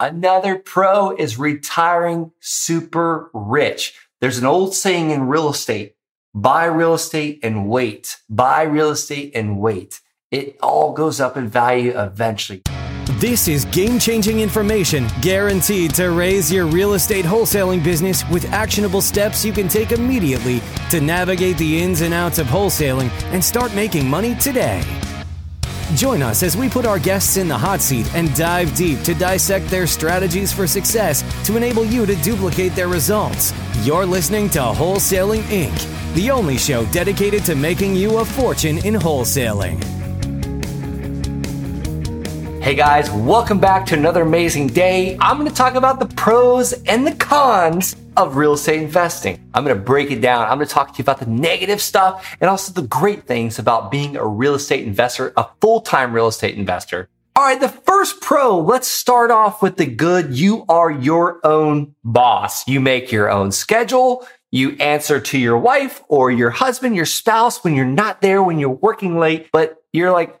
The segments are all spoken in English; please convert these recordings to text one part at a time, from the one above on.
Another pro is retiring super rich. There's an old saying in real estate, buy real estate and wait, buy real estate and wait. It all goes up in value eventually. This is game changing information guaranteed to raise your real estate wholesaling business with actionable steps you can take immediately to navigate the ins and outs of wholesaling and start making money today. Join us as we put our guests in the hot seat and dive deep to dissect their strategies for success to enable you to duplicate their results. You're listening to Wholesaling Inc., the only show dedicated to making you a fortune in wholesaling. Hey guys, welcome back to another amazing day. I'm going to talk about the pros and the cons of real estate investing. I'm going to break it down. I'm going to talk to you about the negative stuff and also the great things about being a real estate investor, a full-time real estate investor. All right, the first pro, let's start off with the good. You are your own boss. You make your own schedule. You answer to your wife or your husband, your spouse when you're not there, when you're working late, but you're like,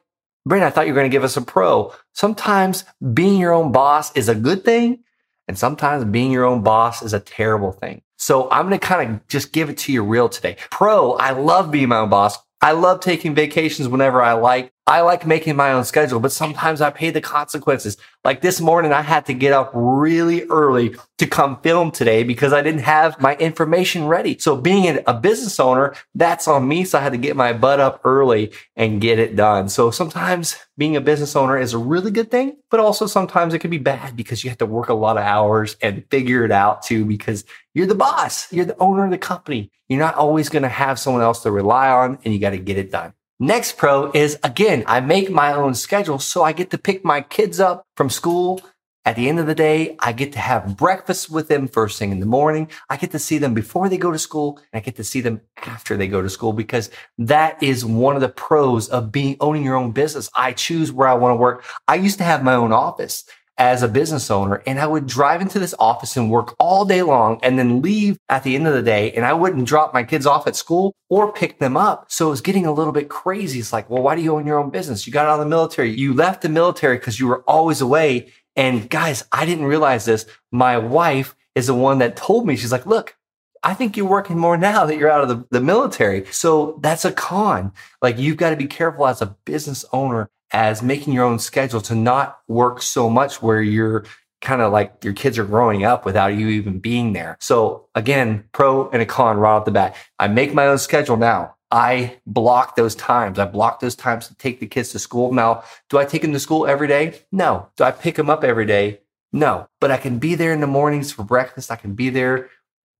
Brandon, I thought you were going to give us a pro. Sometimes being your own boss is a good thing. And sometimes being your own boss is a terrible thing. So I'm going to kind of just give it to you real today. Pro, I love being my own boss. I love taking vacations whenever I like. I like making my own schedule, but sometimes I pay the consequences. Like this morning, I had to get up really early to come film today because I didn't have my information ready. So being a business owner, that's on me. So I had to get my butt up early and get it done. So sometimes being a business owner is a really good thing, but also sometimes it can be bad because you have to work a lot of hours and figure it out too because you're the boss. You're the owner of the company. You're not always going to have someone else to rely on and you got to get it done. Next pro is again, I make my own schedule so I get to pick my kids up from school. At the end of the day, I get to have breakfast with them first thing in the morning. I get to see them before they go to school and I get to see them after they go to school because that is one of the pros of being owning your own business. I choose where I want to work. I used to have my own office as a business owner and I would drive into this office and work all day long and then leave at the end of the day and I wouldn't drop my kids off at school or pick them up. So it was getting a little bit crazy. It's like, well, why do you own your own business? You got out of the military. You left the military because you were always away. And guys, I didn't realize this. My wife is the one that told me, she's like, look, I think you're working more now that you're out of the, the military. So that's a con. Like you've got to be careful as a business owner as making your own schedule to not work so much where you're kind of like your kids are growing up without you even being there. So again, pro and a con right off the bat. I make my own schedule now. I block those times. I block those times to take the kids to school. Now, do I take them to school every day? No. Do I pick them up every day? No. But I can be there in the mornings for breakfast. I can be there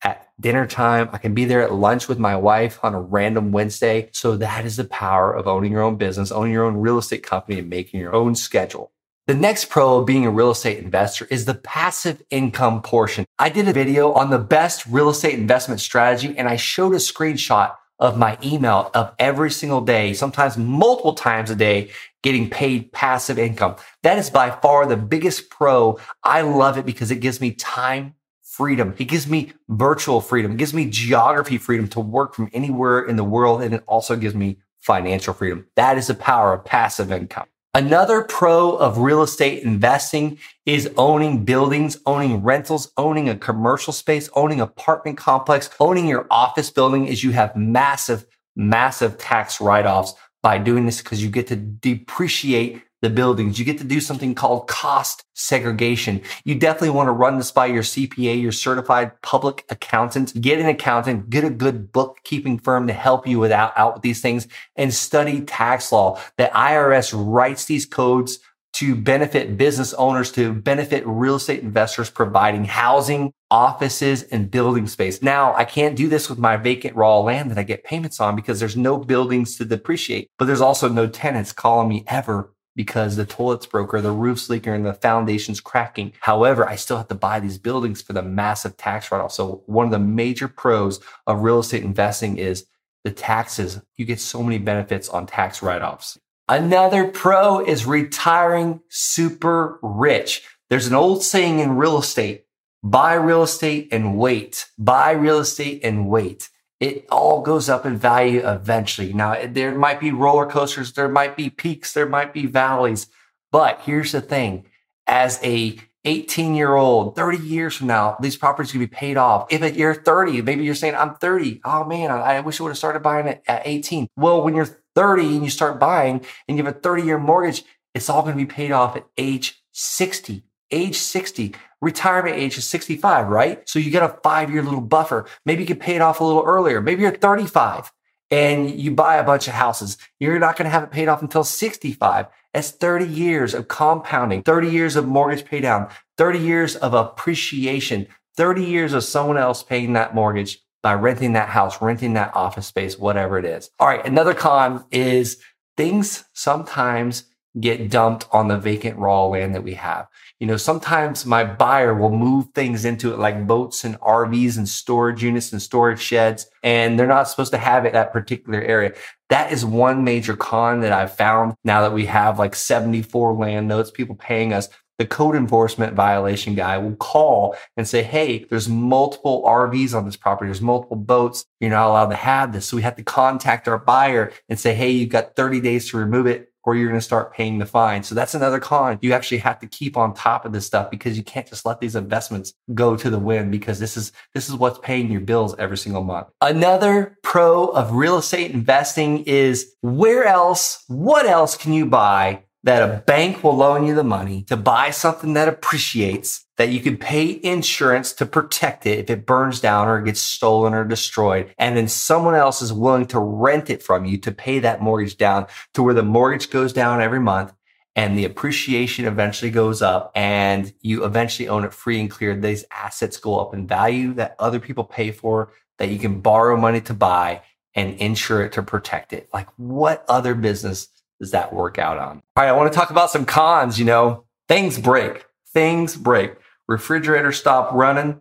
at dinner time. I can be there at lunch with my wife on a random Wednesday. So that is the power of owning your own business, owning your own real estate company and making your own schedule. The next pro of being a real estate investor is the passive income portion. I did a video on the best real estate investment strategy and I showed a screenshot of my email of every single day, sometimes multiple times a day, getting paid passive income. That is by far the biggest pro. I love it because it gives me time freedom. It gives me virtual freedom. It gives me geography freedom to work from anywhere in the world. And it also gives me financial freedom. That is the power of passive income. Another pro of real estate investing is owning buildings, owning rentals, owning a commercial space, owning apartment complex, owning your office building is you have massive, massive tax write-offs by doing this because you get to depreciate the buildings. You get to do something called cost segregation. You definitely want to run this by your CPA, your certified public accountant. Get an accountant, get a good bookkeeping firm to help you with out, out with these things and study tax law. The IRS writes these codes to benefit business owners, to benefit real estate investors, providing housing, offices, and building space. Now, I can't do this with my vacant raw land that I get payments on because there's no buildings to depreciate, but there's also no tenants calling me ever because the toilet's broke or the roof's leaking and the foundation's cracking. However, I still have to buy these buildings for the massive tax write-off. So one of the major pros of real estate investing is the taxes. You get so many benefits on tax write-offs. Another pro is retiring super rich. There's an old saying in real estate, buy real estate and wait, buy real estate and wait it all goes up in value eventually. Now, there might be roller coasters, there might be peaks, there might be valleys. But here's the thing as a 18 year old, 30 years from now, these properties can be paid off. If you're 30, maybe you're saying, I'm 30. Oh man, I wish I would have started buying it at 18. Well, when you're 30 and you start buying and you have a 30 year mortgage, it's all going to be paid off at age 60. Age 60, retirement age is 65, right? So you get a five year little buffer. Maybe you can pay it off a little earlier. Maybe you're 35 and you buy a bunch of houses. You're not going to have it paid off until 65. That's 30 years of compounding, 30 years of mortgage pay down, 30 years of appreciation, 30 years of someone else paying that mortgage by renting that house, renting that office space, whatever it is. All right. Another con is things sometimes get dumped on the vacant raw land that we have. You know, sometimes my buyer will move things into it like boats and RVs and storage units and storage sheds, and they're not supposed to have it that particular area. That is one major con that I've found now that we have like 74 land notes, people paying us. The code enforcement violation guy will call and say, Hey, there's multiple RVs on this property. There's multiple boats. You're not allowed to have this. So we have to contact our buyer and say, Hey, you've got 30 days to remove it or you're going to start paying the fine. So that's another con. You actually have to keep on top of this stuff because you can't just let these investments go to the wind because this is this is what's paying your bills every single month. Another pro of real estate investing is where else, what else can you buy that a bank will loan you the money to buy something that appreciates, that you can pay insurance to protect it if it burns down or gets stolen or destroyed. And then someone else is willing to rent it from you to pay that mortgage down to where the mortgage goes down every month and the appreciation eventually goes up and you eventually own it free and clear. These assets go up in value that other people pay for, that you can borrow money to buy and insure it to protect it. Like what other business does that work out on? All right, I want to talk about some cons. You know, things break, things break. Refrigerator stop running,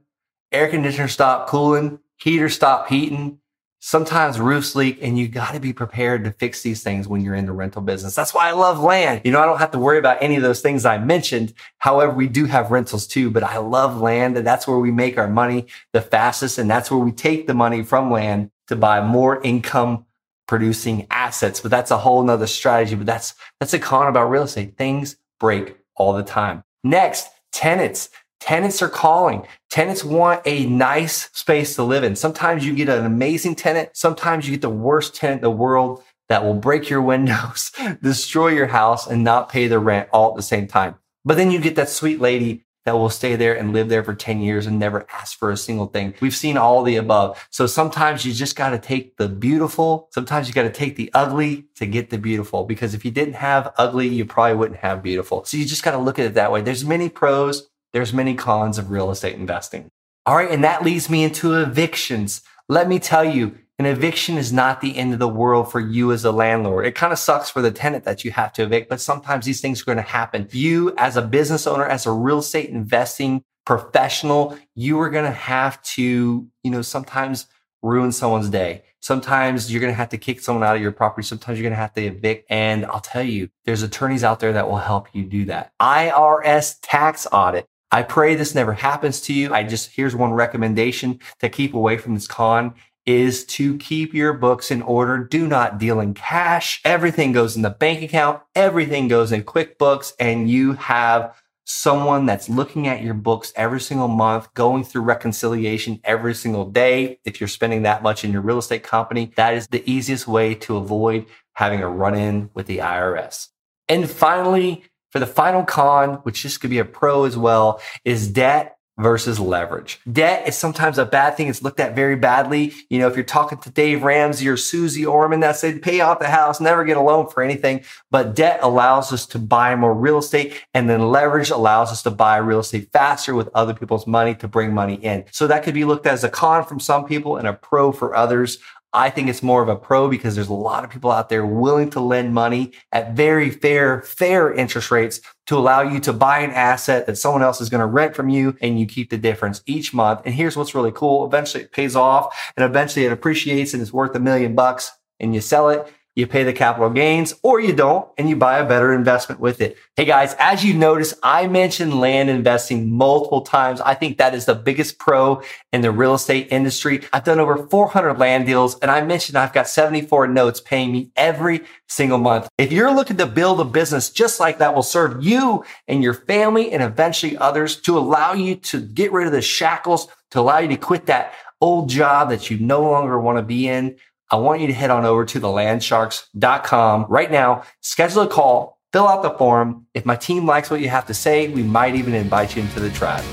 air conditioner stop cooling, heater stop heating. Sometimes roofs leak and you got to be prepared to fix these things when you're in the rental business. That's why I love land. You know, I don't have to worry about any of those things I mentioned. However, we do have rentals too, but I love land and that's where we make our money the fastest. And that's where we take the money from land to buy more income producing assets. But that's a whole nother strategy. But that's, that's a con about real estate. Things break all the time. Next, tenants. Tenants are calling. Tenants want a nice space to live in. Sometimes you get an amazing tenant. Sometimes you get the worst tenant in the world that will break your windows, destroy your house and not pay the rent all at the same time. But then you get that sweet lady that will stay there and live there for 10 years and never ask for a single thing. We've seen all the above. So sometimes you just got to take the beautiful. Sometimes you got to take the ugly to get the beautiful because if you didn't have ugly, you probably wouldn't have beautiful. So you just got to look at it that way. There's many pros. There's many cons of real estate investing. All right. And that leads me into evictions. Let me tell you, an eviction is not the end of the world for you as a landlord. It kind of sucks for the tenant that you have to evict, but sometimes these things are going to happen. You as a business owner, as a real estate investing professional, you are going to have to, you know, sometimes ruin someone's day. Sometimes you're going to have to kick someone out of your property. Sometimes you're going to have to evict. And I'll tell you, there's attorneys out there that will help you do that. IRS tax audit. I pray this never happens to you. I just, here's one recommendation to keep away from this con is to keep your books in order. Do not deal in cash. Everything goes in the bank account. Everything goes in QuickBooks and you have someone that's looking at your books every single month, going through reconciliation every single day. If you're spending that much in your real estate company, that is the easiest way to avoid having a run in with the IRS. And finally, for the final con, which this could be a pro as well, is debt versus leverage. Debt is sometimes a bad thing. It's looked at very badly. You know, if you're talking to Dave Ramsey or Susie Orman that said pay off the house, never get a loan for anything. But debt allows us to buy more real estate and then leverage allows us to buy real estate faster with other people's money to bring money in. So that could be looked at as a con from some people and a pro for others. I think it's more of a pro because there's a lot of people out there willing to lend money at very fair, fair interest rates to allow you to buy an asset that someone else is going to rent from you and you keep the difference each month. And here's what's really cool. Eventually it pays off and eventually it appreciates and it's worth a million bucks and you sell it you pay the capital gains or you don't and you buy a better investment with it. Hey guys, as you notice, I mentioned land investing multiple times. I think that is the biggest pro in the real estate industry. I've done over 400 land deals and I mentioned I've got 74 notes paying me every single month. If you're looking to build a business just like that will serve you and your family and eventually others to allow you to get rid of the shackles, to allow you to quit that old job that you no longer want to be in, I want you to head on over to thelandsharks.com right now, schedule a call, fill out the form. If my team likes what you have to say, we might even invite you into the tribe.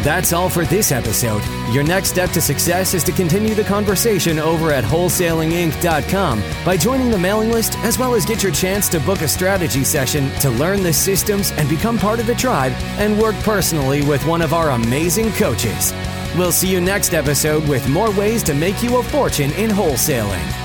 That's all for this episode. Your next step to success is to continue the conversation over at wholesalinginc.com by joining the mailing list, as well as get your chance to book a strategy session to learn the systems and become part of the tribe and work personally with one of our amazing coaches. We'll see you next episode with more ways to make you a fortune in wholesaling.